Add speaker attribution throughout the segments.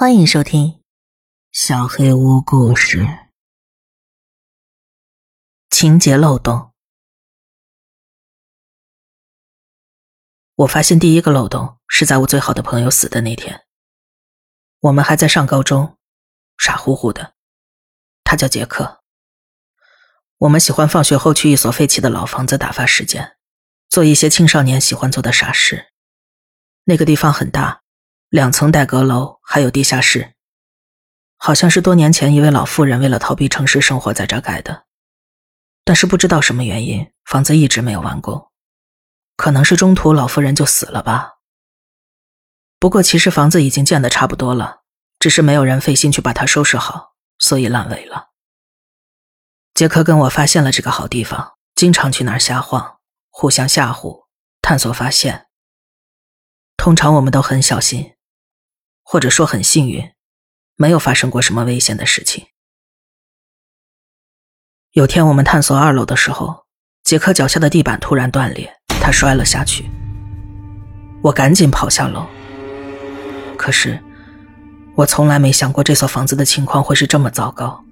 Speaker 1: 欢迎收听《小黑屋故事》。情节漏洞。我发现第一个漏洞是在我最好的朋友死的那天。我们还在上高中，傻乎乎的。他叫杰克。我们喜欢放学后去一所废弃的老房子打发时间，做一些青少年喜欢做的傻事。那个地方很大。两层带阁楼，还有地下室，好像是多年前一位老妇人为了逃避城市生活在这盖的。但是不知道什么原因，房子一直没有完工，可能是中途老妇人就死了吧。不过其实房子已经建得差不多了，只是没有人费心去把它收拾好，所以烂尾了。杰克跟我发现了这个好地方，经常去那儿瞎晃，互相吓唬，探索发现。通常我们都很小心。或者说很幸运，没有发生过什么危险的事情。有天我们探索二楼的时候，杰克脚下的地板突然断裂，他摔了下去。我赶紧跑下楼。可是，我从来没想过这所房子的情况会是这么糟糕。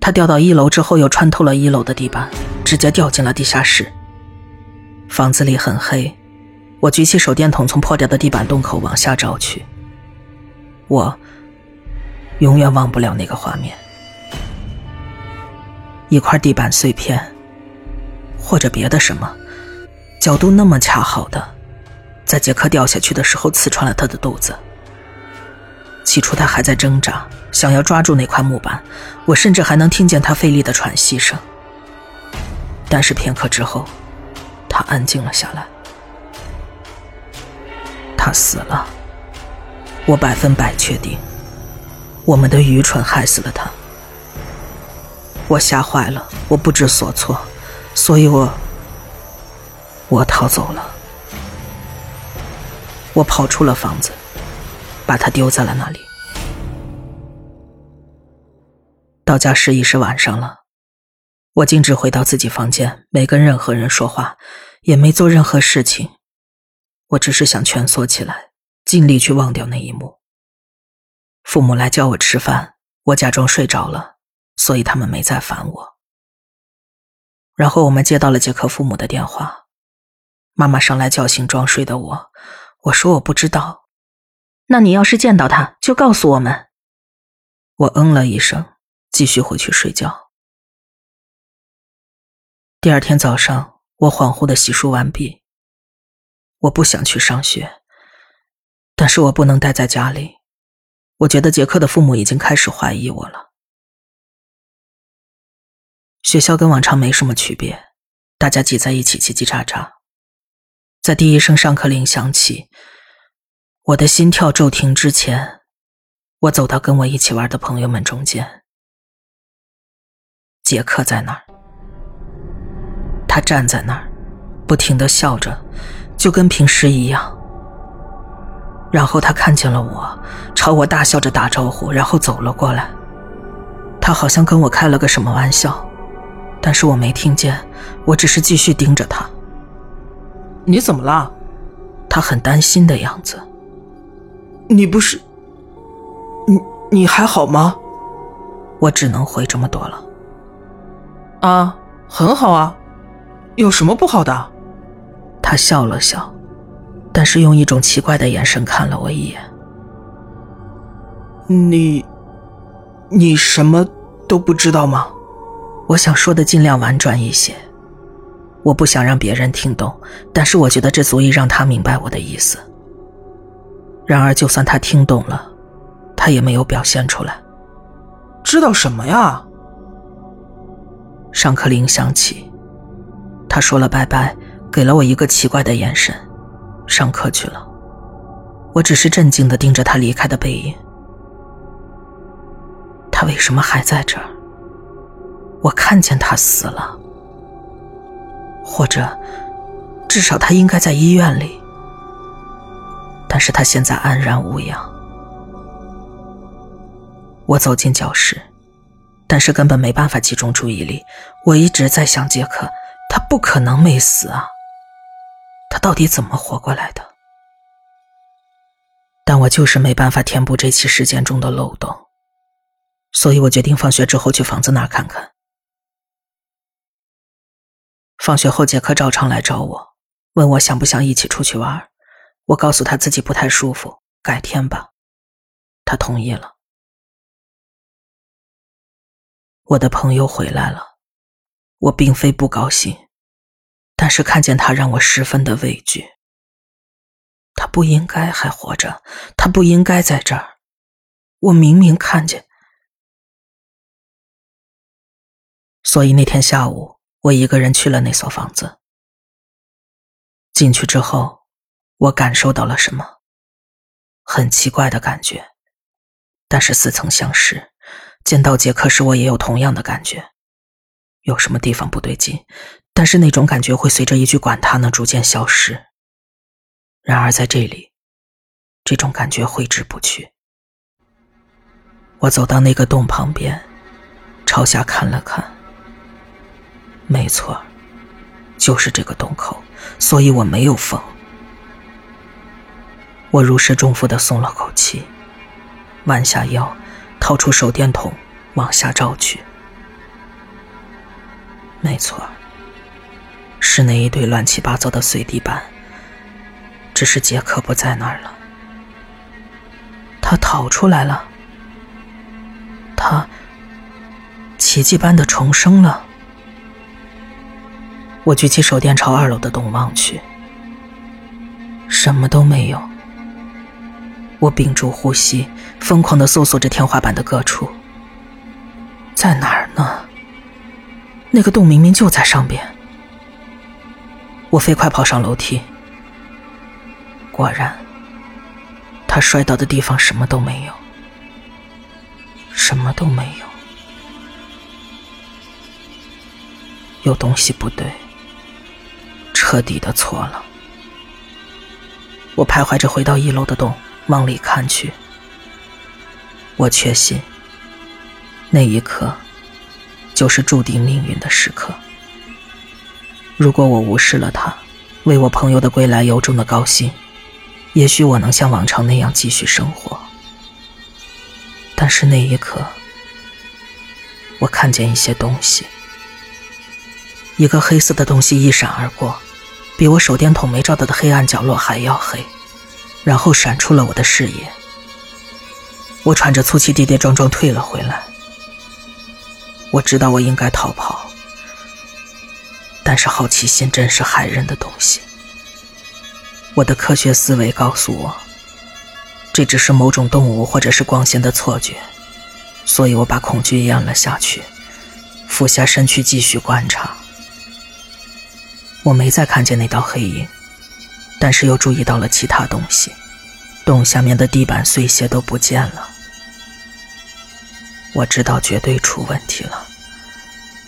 Speaker 1: 他掉到一楼之后，又穿透了一楼的地板，直接掉进了地下室。房子里很黑，我举起手电筒，从破掉的地板洞口往下照去。我永远忘不了那个画面，一块地板碎片，或者别的什么，角度那么恰好的，在杰克掉下去的时候刺穿了他的肚子。起初他还在挣扎，想要抓住那块木板，我甚至还能听见他费力的喘息声。但是片刻之后，他安静了下来，他死了。我百分百确定，我们的愚蠢害死了他。我吓坏了，我不知所措，所以我我逃走了。我跑出了房子，把他丢在了那里。到家时已是晚上了，我径直回到自己房间，没跟任何人说话，也没做任何事情，我只是想蜷缩起来。尽力去忘掉那一幕。父母来叫我吃饭，我假装睡着了，所以他们没再烦我。然后我们接到了杰克父母的电话，妈妈上来叫醒装睡的我，我说我不知道。那你要是见到他，就告诉我们。我嗯了一声，继续回去睡觉。第二天早上，我恍惚的洗漱完毕，我不想去上学。但是我不能待在家里，我觉得杰克的父母已经开始怀疑我了。学校跟往常没什么区别，大家挤在一起叽叽喳喳。在第一声上课铃响起，我的心跳骤停之前，我走到跟我一起玩的朋友们中间。杰克在那儿，他站在那儿，不停的笑着，就跟平时一样。然后他看见了我，朝我大笑着打招呼，然后走了过来。他好像跟我开了个什么玩笑，但是我没听见，我只是继续盯着他。
Speaker 2: 你怎么了？
Speaker 1: 他很担心的样子。
Speaker 2: 你不是……你你还好吗？
Speaker 1: 我只能回这么多了。
Speaker 2: 啊，很好啊，有什么不好的？
Speaker 1: 他笑了笑。但是用一种奇怪的眼神看了我一眼。
Speaker 2: 你，你什么都不知道吗？
Speaker 1: 我想说的尽量婉转一些，我不想让别人听懂，但是我觉得这足以让他明白我的意思。然而，就算他听懂了，他也没有表现出来。
Speaker 2: 知道什么呀？
Speaker 1: 上课铃响起，他说了拜拜，给了我一个奇怪的眼神。上课去了，我只是震惊的盯着他离开的背影。他为什么还在这儿？我看见他死了，或者至少他应该在医院里，但是他现在安然无恙。我走进教室，但是根本没办法集中注意力。我一直在想杰克，他不可能没死啊。他到底怎么活过来的？但我就是没办法填补这期时间中的漏洞，所以我决定放学之后去房子那儿看看。放学后，杰克照常来找我，问我想不想一起出去玩。我告诉他自己不太舒服，改天吧。他同意了。我的朋友回来了，我并非不高兴，但是看见他让我十分的畏惧。他不应该还活着，他不应该在这儿。我明明看见，所以那天下午，我一个人去了那所房子。进去之后，我感受到了什么？很奇怪的感觉，但是似曾相识。见到杰克时，我也有同样的感觉，有什么地方不对劲，但是那种感觉会随着一句“管他呢”逐渐消失。然而在这里，这种感觉挥之不去。我走到那个洞旁边，朝下看了看，没错，就是这个洞口，所以我没有疯。我如释重负的松了口气，弯下腰。掏出手电筒，往下照去。没错，是那一堆乱七八糟的碎地板。只是杰克不在那儿了，他逃出来了，他奇迹般的重生了。我举起手电朝二楼的洞望去，什么都没有。我屏住呼吸，疯狂的搜索着天花板的各处，在哪儿呢？那个洞明明就在上边。我飞快跑上楼梯，果然，他摔倒的地方什么都没有，什么都没有，有东西不对，彻底的错了。我徘徊着回到一楼的洞。往里看去，我确信，那一刻就是注定命运的时刻。如果我无视了他，为我朋友的归来由衷的高兴，也许我能像往常那样继续生活。但是那一刻，我看见一些东西，一个黑色的东西一闪而过，比我手电筒没照到的黑暗角落还要黑。然后闪出了我的视野，我喘着粗气，跌跌撞撞退了回来。我知道我应该逃跑，但是好奇心真是害人的东西。我的科学思维告诉我，这只是某种动物或者是光线的错觉，所以我把恐惧咽了下去，俯下身去继续观察。我没再看见那道黑影。但是又注意到了其他东西，洞下面的地板碎屑都不见了。我知道绝对出问题了，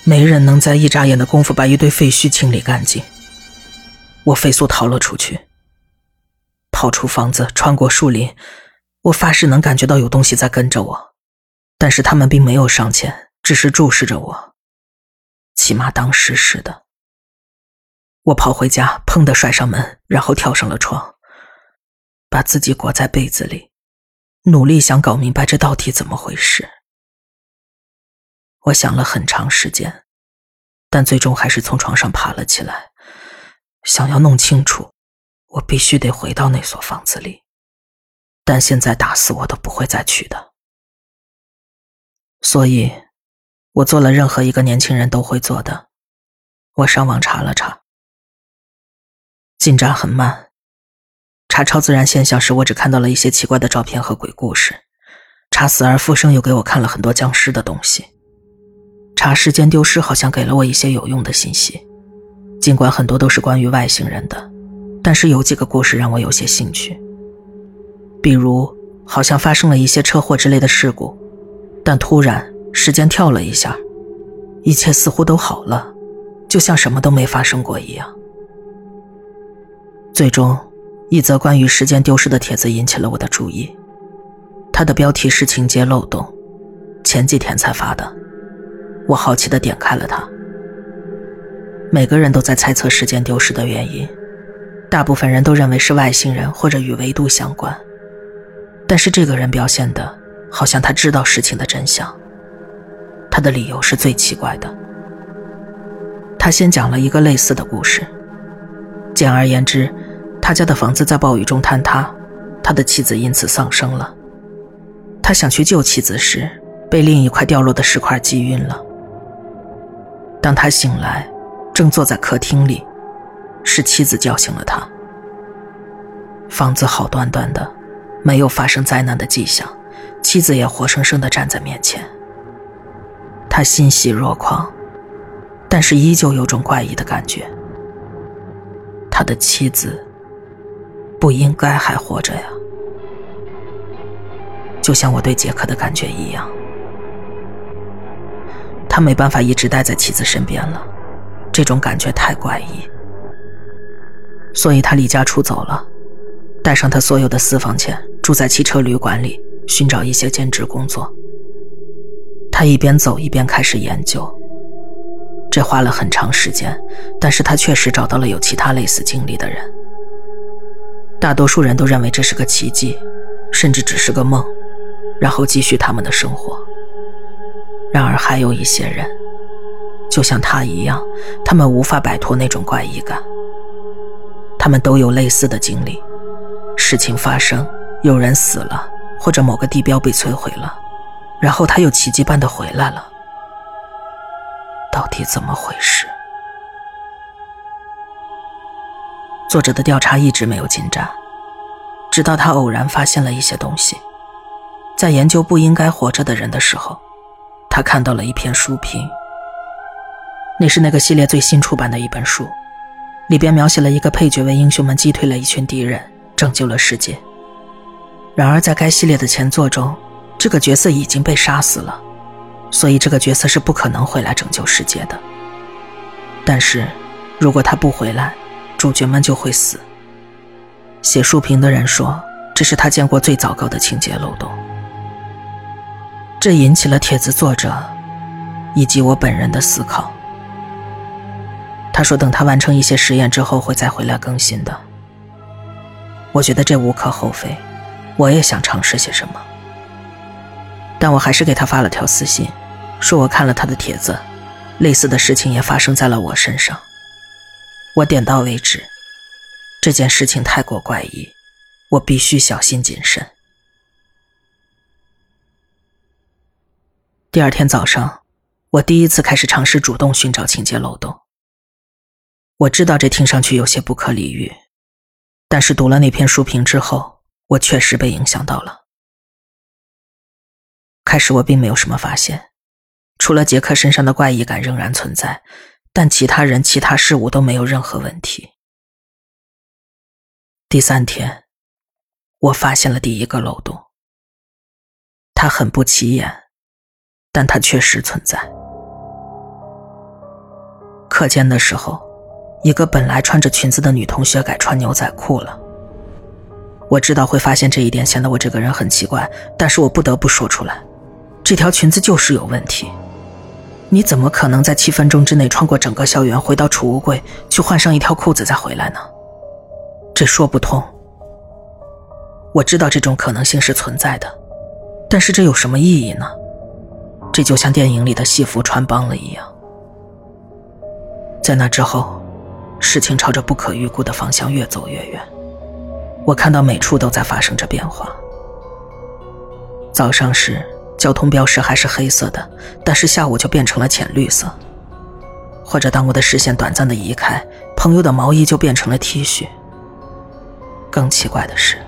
Speaker 1: 没人能在一眨眼的功夫把一堆废墟清理干净。我飞速逃了出去，跑出房子，穿过树林，我发誓能感觉到有东西在跟着我，但是他们并没有上前，只是注视着我，起码当时是的。我跑回家，砰的摔上门，然后跳上了床，把自己裹在被子里，努力想搞明白这到底怎么回事。我想了很长时间，但最终还是从床上爬了起来，想要弄清楚，我必须得回到那所房子里，但现在打死我都不会再去的。所以，我做了任何一个年轻人都会做的，我上网查了查。进展很慢。查超自然现象时，我只看到了一些奇怪的照片和鬼故事；查死而复生，又给我看了很多僵尸的东西；查时间丢失，好像给了我一些有用的信息。尽管很多都是关于外星人的，但是有几个故事让我有些兴趣。比如，好像发生了一些车祸之类的事故，但突然时间跳了一下，一切似乎都好了，就像什么都没发生过一样。最终，一则关于时间丢失的帖子引起了我的注意。它的标题是“情节漏洞”，前几天才发的。我好奇的点开了它。每个人都在猜测时间丢失的原因，大部分人都认为是外星人或者与维度相关。但是这个人表现的好像他知道事情的真相。他的理由是最奇怪的。他先讲了一个类似的故事。简而言之，他家的房子在暴雨中坍塌，他的妻子因此丧生了。他想去救妻子时，被另一块掉落的石块击晕了。当他醒来，正坐在客厅里，是妻子叫醒了他。房子好端端的，没有发生灾难的迹象，妻子也活生生的站在面前。他欣喜若狂，但是依旧有种怪异的感觉。他的妻子不应该还活着呀，就像我对杰克的感觉一样。他没办法一直待在妻子身边了，这种感觉太怪异，所以他离家出走了，带上他所有的私房钱，住在汽车旅馆里，寻找一些兼职工作。他一边走一边开始研究，这花了很长时间，但是他确实找到了有其他类似经历的人。大多数人都认为这是个奇迹，甚至只是个梦，然后继续他们的生活。然而，还有一些人，就像他一样，他们无法摆脱那种怪异感。他们都有类似的经历：事情发生，有人死了，或者某个地标被摧毁了，然后他又奇迹般的回来了。到底怎么回事？作者的调查一直没有进展，直到他偶然发现了一些东西，在研究不应该活着的人的时候。他看到了一篇书评，那是那个系列最新出版的一本书，里边描写了一个配角为英雄们击退了一群敌人，拯救了世界。然而，在该系列的前作中，这个角色已经被杀死了，所以这个角色是不可能回来拯救世界的。但是，如果他不回来，主角们就会死。写书评的人说，这是他见过最糟糕的情节漏洞。这引起了帖子作者以及我本人的思考。他说：“等他完成一些实验之后，会再回来更新的。”我觉得这无可厚非，我也想尝试些什么。但我还是给他发了条私信，说我看了他的帖子，类似的事情也发生在了我身上。我点到为止，这件事情太过怪异，我必须小心谨慎。第二天早上，我第一次开始尝试主动寻找情节漏洞。我知道这听上去有些不可理喻，但是读了那篇书评之后，我确实被影响到了。开始我并没有什么发现，除了杰克身上的怪异感仍然存在，但其他人、其他事物都没有任何问题。第三天，我发现了第一个漏洞，它很不起眼。但它确实存在。课间的时候，一个本来穿着裙子的女同学改穿牛仔裤了。我知道会发现这一点显得我这个人很奇怪，但是我不得不说出来，这条裙子就是有问题。你怎么可能在七分钟之内穿过整个校园，回到储物柜去换上一条裤子再回来呢？这说不通。我知道这种可能性是存在的，但是这有什么意义呢？这就像电影里的戏服穿帮了一样。在那之后，事情朝着不可预估的方向越走越远。我看到每处都在发生着变化。早上时，交通标识还是黑色的，但是下午就变成了浅绿色。或者当我的视线短暂的移开，朋友的毛衣就变成了 T 恤。更奇怪的是，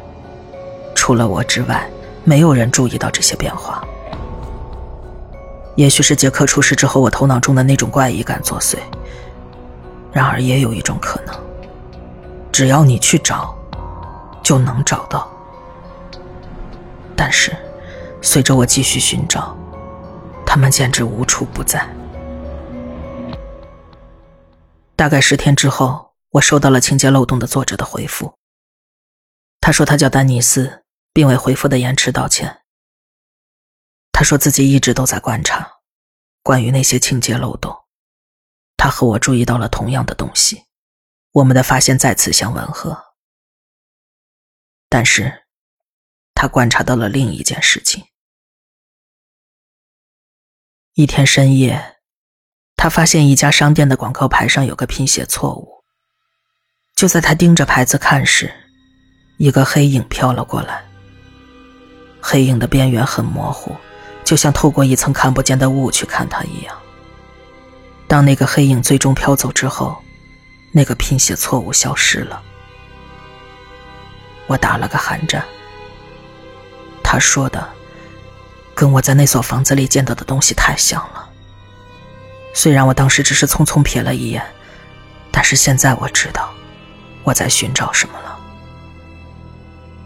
Speaker 1: 除了我之外，没有人注意到这些变化。也许是杰克出事之后，我头脑中的那种怪异感作祟。然而，也有一种可能，只要你去找，就能找到。但是，随着我继续寻找，他们简直无处不在。大概十天之后，我收到了情节漏洞的作者的回复。他说他叫丹尼斯，并为回复的延迟道歉。他说自己一直都在观察，关于那些情节漏洞，他和我注意到了同样的东西，我们的发现再次相吻合。但是，他观察到了另一件事情。一天深夜，他发现一家商店的广告牌上有个拼写错误。就在他盯着牌子看时，一个黑影飘了过来。黑影的边缘很模糊，就像透过一层看不见的雾去看他一样。当那个黑影最终飘走之后，那个拼写错误消失了。我打了个寒战。他说的。跟我在那所房子里见到的东西太像了。虽然我当时只是匆匆瞥了一眼，但是现在我知道我在寻找什么了。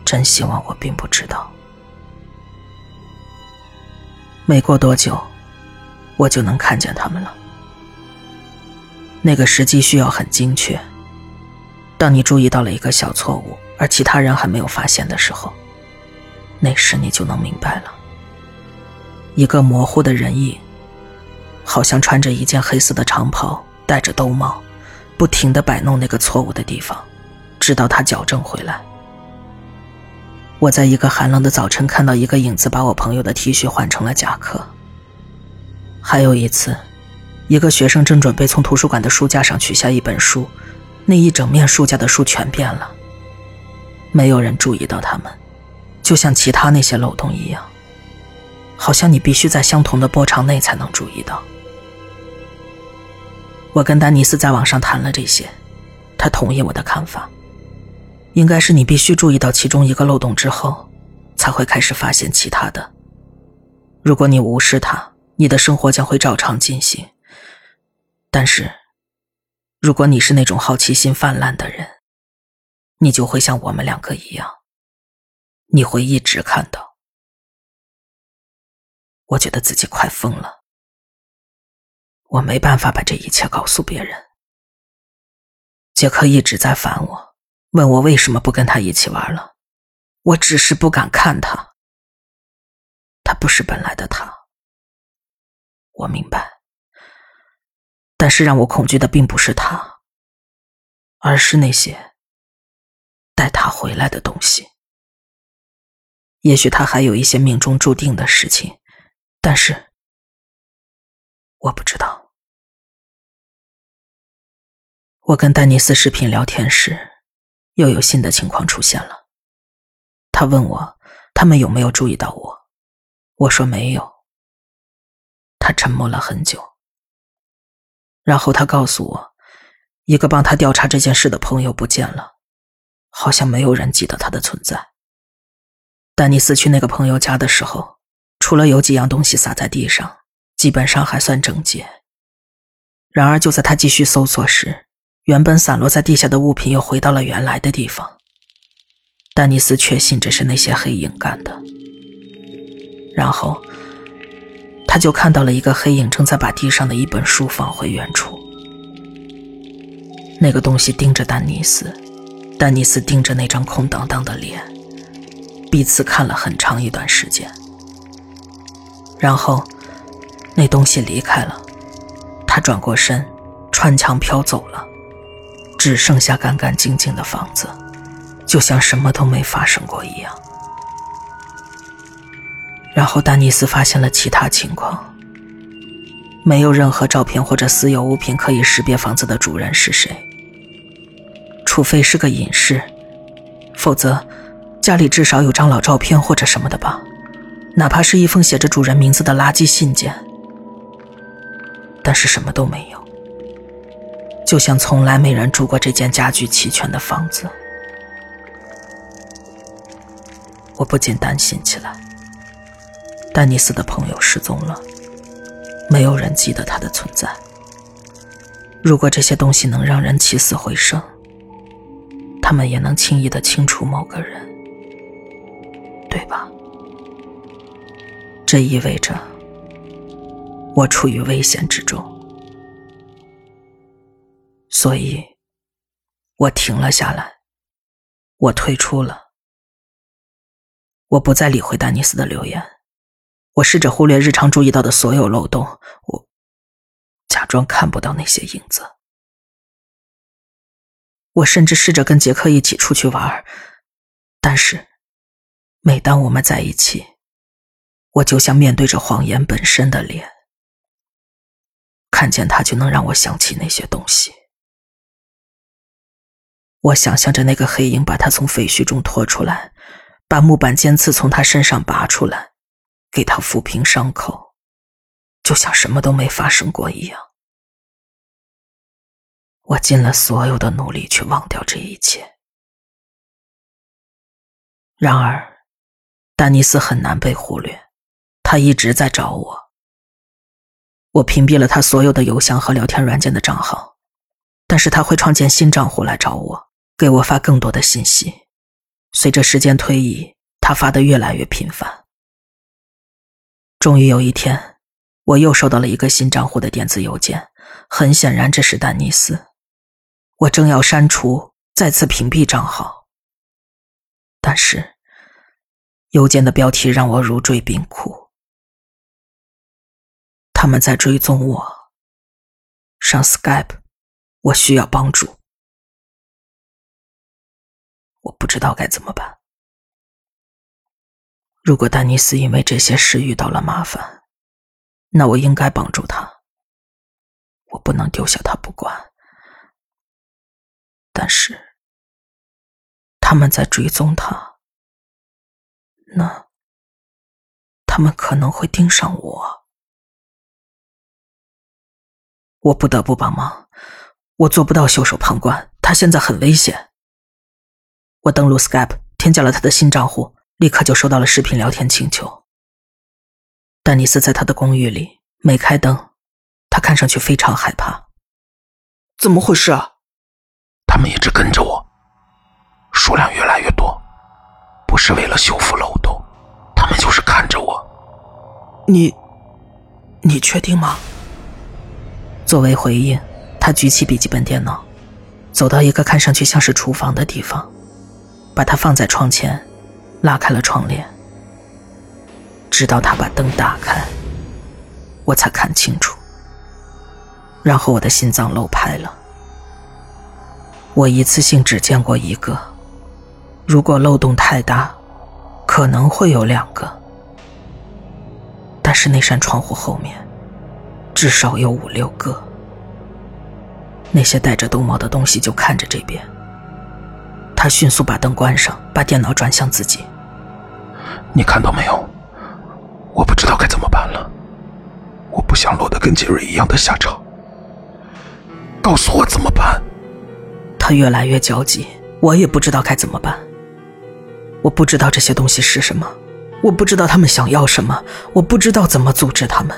Speaker 1: 真希望我并不知道。没过多久，我就能看见他们了。那个时机需要很精确。当你注意到了一个小错误，而其他人还没有发现的时候，那时你就能明白了。一个模糊的人影，好像穿着一件黑色的长袍，戴着兜帽，不停的摆弄那个错误的地方，直到他矫正回来。我在一个寒冷的早晨看到一个影子把我朋友的 T 恤换成了夹克。还有一次，一个学生正准备从图书馆的书架上取下一本书，那一整面书架的书全变了。没有人注意到他们，就像其他那些漏洞一样。好像你必须在相同的波长内才能注意到。我跟丹尼斯在网上谈了这些，他同意我的看法。应该是你必须注意到其中一个漏洞之后，才会开始发现其他的。如果你无视它，你的生活将会照常进行。但是，如果你是那种好奇心泛滥的人，你就会像我们两个一样，你会一直看到。我觉得自己快疯了，我没办法把这一切告诉别人。杰克一直在烦我，问我为什么不跟他一起玩了。我只是不敢看他，他不是本来的他。我明白，但是让我恐惧的并不是他，而是那些带他回来的东西。也许他还有一些命中注定的事情。但是，我不知道。我跟丹尼斯视频聊天时，又有新的情况出现了。他问我，他们有没有注意到我？我说没有。他沉默了很久，然后他告诉我，一个帮他调查这件事的朋友不见了，好像没有人记得他的存在。丹尼斯去那个朋友家的时候。除了有几样东西洒在地上，基本上还算整洁。然而，就在他继续搜索时，原本散落在地下的物品又回到了原来的地方。丹尼斯确信这是那些黑影干的。然后，他就看到了一个黑影正在把地上的一本书放回原处。那个东西盯着丹尼斯，丹尼斯盯着那张空荡荡的脸，彼此看了很长一段时间。然后，那东西离开了，他转过身，穿墙飘走了，只剩下干干净净的房子，就像什么都没发生过一样。然后，丹尼斯发现了其他情况：没有任何照片或者私有物品可以识别房子的主人是谁，除非是个隐士，否则家里至少有张老照片或者什么的吧。哪怕是一封写着主人名字的垃圾信件，但是什么都没有，就像从来没人住过这间家具齐全的房子。我不禁担心起来。丹尼斯的朋友失踪了，没有人记得他的存在。如果这些东西能让人起死回生，他们也能轻易的清除某个人，对吧？这意味着我处于危险之中，所以，我停了下来，我退出了，我不再理会丹尼斯的留言，我试着忽略日常注意到的所有漏洞，我假装看不到那些影子，我甚至试着跟杰克一起出去玩，但是每当我们在一起，我就像面对着谎言本身的脸，看见他就能让我想起那些东西。我想象着那个黑影把他从废墟中拖出来，把木板尖刺从他身上拔出来，给他抚平伤口，就像什么都没发生过一样。我尽了所有的努力去忘掉这一切，然而，丹尼斯很难被忽略，他一直在找我。我屏蔽了他所有的邮箱和聊天软件的账号，但是他会创建新账户来找我，给我发更多的信息。随着时间推移，他发的越来越频繁。终于有一天，我又收到了一个新账户的电子邮件，很显然这是丹尼斯。我正要删除，再次屏蔽账号，但是邮件的标题让我如坠冰窟。他们在追踪我。上 Skype，我需要帮助。我不知道该怎么办。如果丹尼斯因为这些事遇到了麻烦，那我应该帮助他。我不能丢下他不管。但是，他们在追踪他，那他们可能会盯上我。我不得不帮忙，我做不到袖手旁观。他现在很危险。我登录 Skype，添加了他的新账户，立刻就收到了视频聊天请求。丹尼斯在他的公寓里，没开灯，他看上去非常害怕。
Speaker 2: 怎么回事啊？
Speaker 3: 他们一直跟着我，数量越来越多，不是为了修复漏洞，他们就是看着我。
Speaker 2: 你，你确定吗？
Speaker 1: 作为回应，他举起笔记本电脑，走到一个看上去像是厨房的地方，把它放在窗前，拉开了窗帘。直到他把灯打开，我才看清楚，然后我的心脏漏拍了。我一次性只见过一个，如果漏洞太大，可能会有两个。但是那扇窗户后面，至少有五六个。那些戴着兜帽的东西就看着这边。他迅速把灯关上，把电脑转向自己。
Speaker 3: 你看到没有？我不知道该怎么办了。我不想落得跟杰瑞一样的下场。告诉我怎么办。
Speaker 1: 他越来越焦急，我也不知道该怎么办。我不知道这些东西是什么，我不知道他们想要什么，我不知道怎么阻止他们。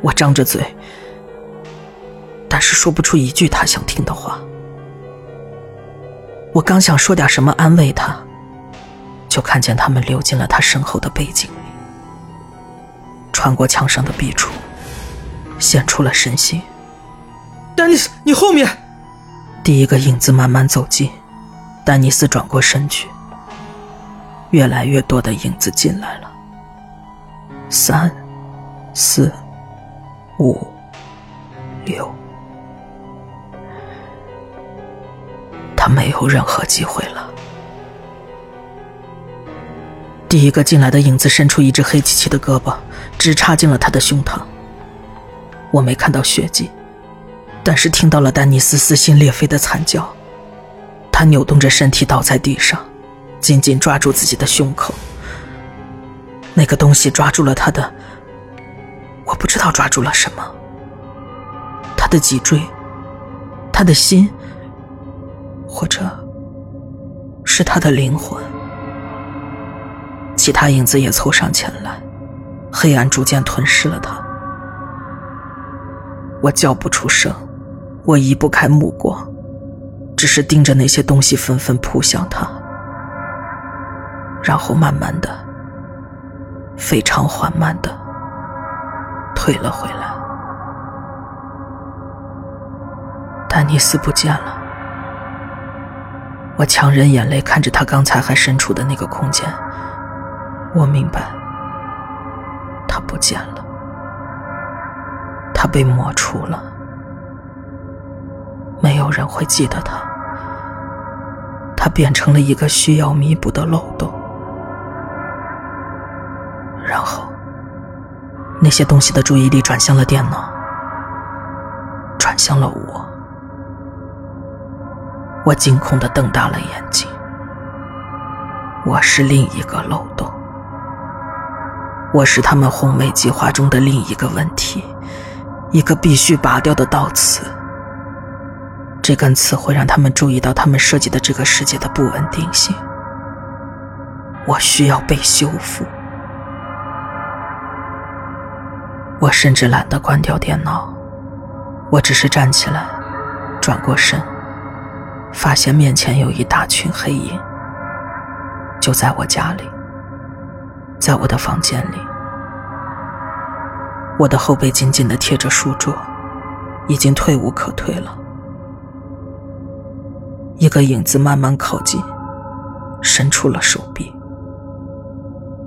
Speaker 1: 我张着嘴，但是说不出一句他想听的话。我刚想说点什么安慰他，就看见他们溜进了他身后的背景里，穿过墙上的壁橱，现出了身形。
Speaker 2: 丹尼斯，你后面。
Speaker 1: 第一个影子慢慢走近，丹尼斯转过身去。越来越多的影子进来了。三、四、五、六，他没有任何机会了。第一个进来的影子伸出一只黑漆漆的胳膊，直插进了他的胸膛。我没看到血迹。但是听到了丹尼斯撕心裂肺的惨叫，他扭动着身体倒在地上，紧紧抓住自己的胸口。那个东西抓住了他的，我不知道抓住了什么。他的脊椎，他的心，或者是他的灵魂。其他影子也凑上前来，黑暗逐渐吞噬了他。我叫不出声。我移不开目光，只是盯着那些东西纷纷扑向他，然后慢慢的、非常缓慢的退了回来。丹尼斯不见了，我强忍眼泪看着他刚才还身处的那个空间，我明白，他不见了，他被抹除了。没有人会记得他，他变成了一个需要弥补的漏洞。然后，那些东西的注意力转向了电脑，转向了我。我惊恐的瞪大了眼睛。我是另一个漏洞，我是他们宏伟计划中的另一个问题，一个必须拔掉的倒刺。这根刺会让他们注意到他们设计的这个世界的不稳定性。我需要被修复。我甚至懒得关掉电脑，我只是站起来，转过身，发现面前有一大群黑影，就在我家里，在我的房间里。我的后背紧紧的贴着书桌，已经退无可退了。一个影子慢慢靠近，伸出了手臂。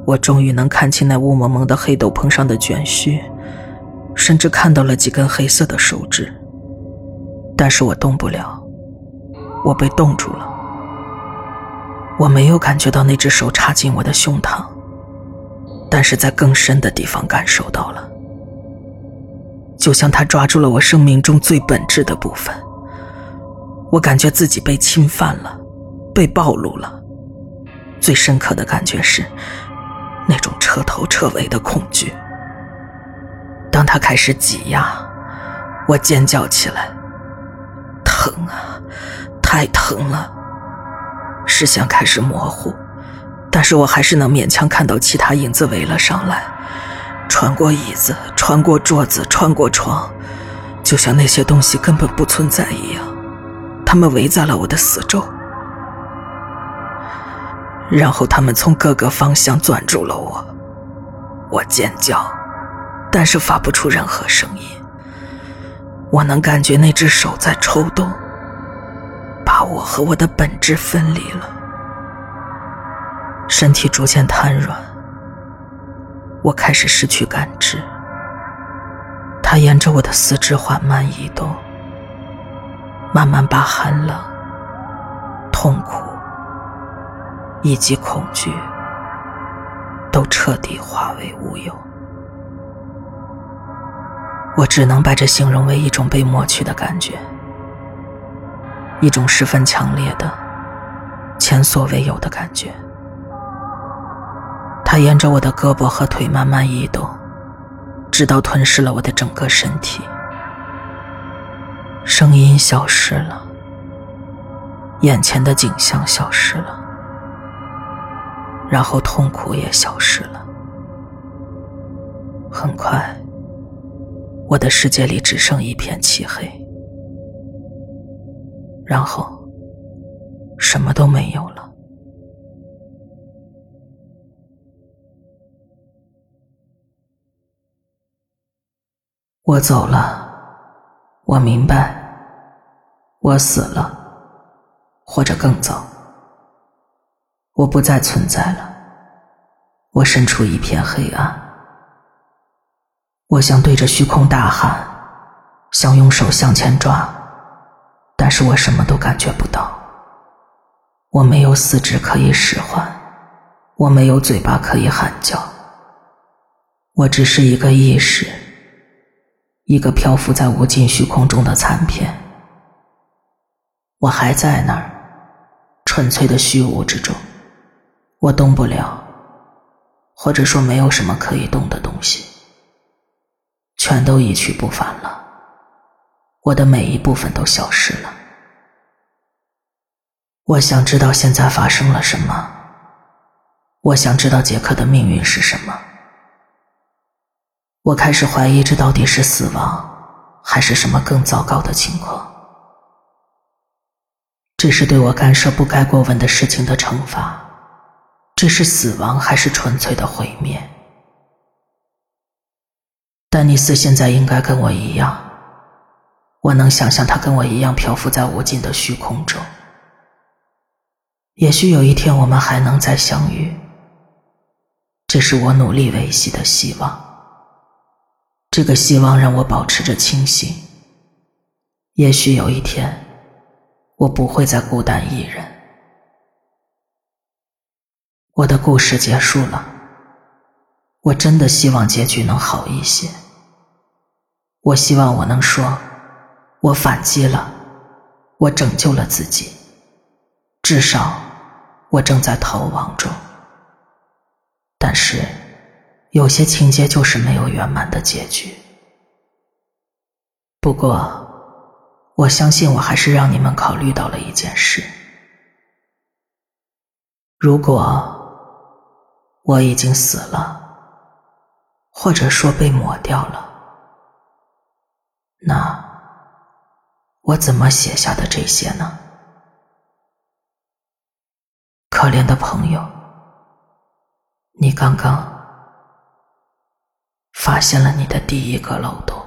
Speaker 1: 我终于能看清那雾蒙蒙的黑斗篷上的卷须，甚至看到了几根黑色的手指。但是我动不了，我被冻住了。我没有感觉到那只手插进我的胸膛，但是在更深的地方感受到了，就像他抓住了我生命中最本质的部分。我感觉自己被侵犯了，被暴露了。最深刻的感觉是。那种彻头彻尾的恐惧。当他开始挤压，我尖叫起来，疼啊，太疼了！视线开始模糊，但是我还是能勉强看到其他影子围了上来，穿过椅子，穿过桌子，穿过床，就像那些东西根本不存在一样。他们围在了我的四周。然后他们从各个方向攥住了我，我尖叫，但是发不出任何声音。我能感觉那只手在抽动，我和我的本质分离了。身体逐渐瘫软，我开始失去感知。它沿着我的四肢缓慢移动，慢慢把寒冷、痛苦。以及恐惧都彻底化为乌有，我只能把这形容为一种被抹去的感觉，一种十分强烈的、前所未有的感觉。它沿着我的胳膊和腿慢慢移动，直到吞噬了我的整个身体。声音消失了，眼前的景象消失了。然后痛苦也消失了。很快，我的世界里只剩一片漆黑，然后什么都没有了。我走了，我明白，我死了，或者更早。我不再存在了，我身处一片黑暗。我想对着虚空大喊，想用手向前抓，但是我什么都感觉不到。我没有四肢可以使唤，我没有嘴巴可以喊叫，我只是一个意识，一个漂浮在无尽虚空中的残片。我还在那儿，纯粹的虚无之中。我动不了，或者说没有什么可以动的东西，全都一去不返了。我的每一部分都消失了。我想知道现在发生了什么。我想知道杰克的命运是什么。我开始怀疑，这到底是死亡，还是什么更糟糕的情况？这是对我干涉不该过问的事情的惩罚。这是死亡还是纯粹的毁灭？丹尼斯现在应该跟我一样，我能想象他跟我一样漂浮在无尽的虚空中。也许有一天我们还能再相遇，这是我努力维系的希望。这个希望让我保持着清醒。也许有一天，我不会再孤单一人。我的故事结束了，我真的希望结局能好一些。我希望我能说，我反击了，我拯救了自己，至少我正在逃亡中。但是，有些情节就是没有圆满的结局。不过，我相信我还是让你们考虑到了一件事：如果我已经死了，或者说被抹掉了。那我怎么写下的这些呢？可怜的朋友，你刚刚发现了你的第一个漏洞。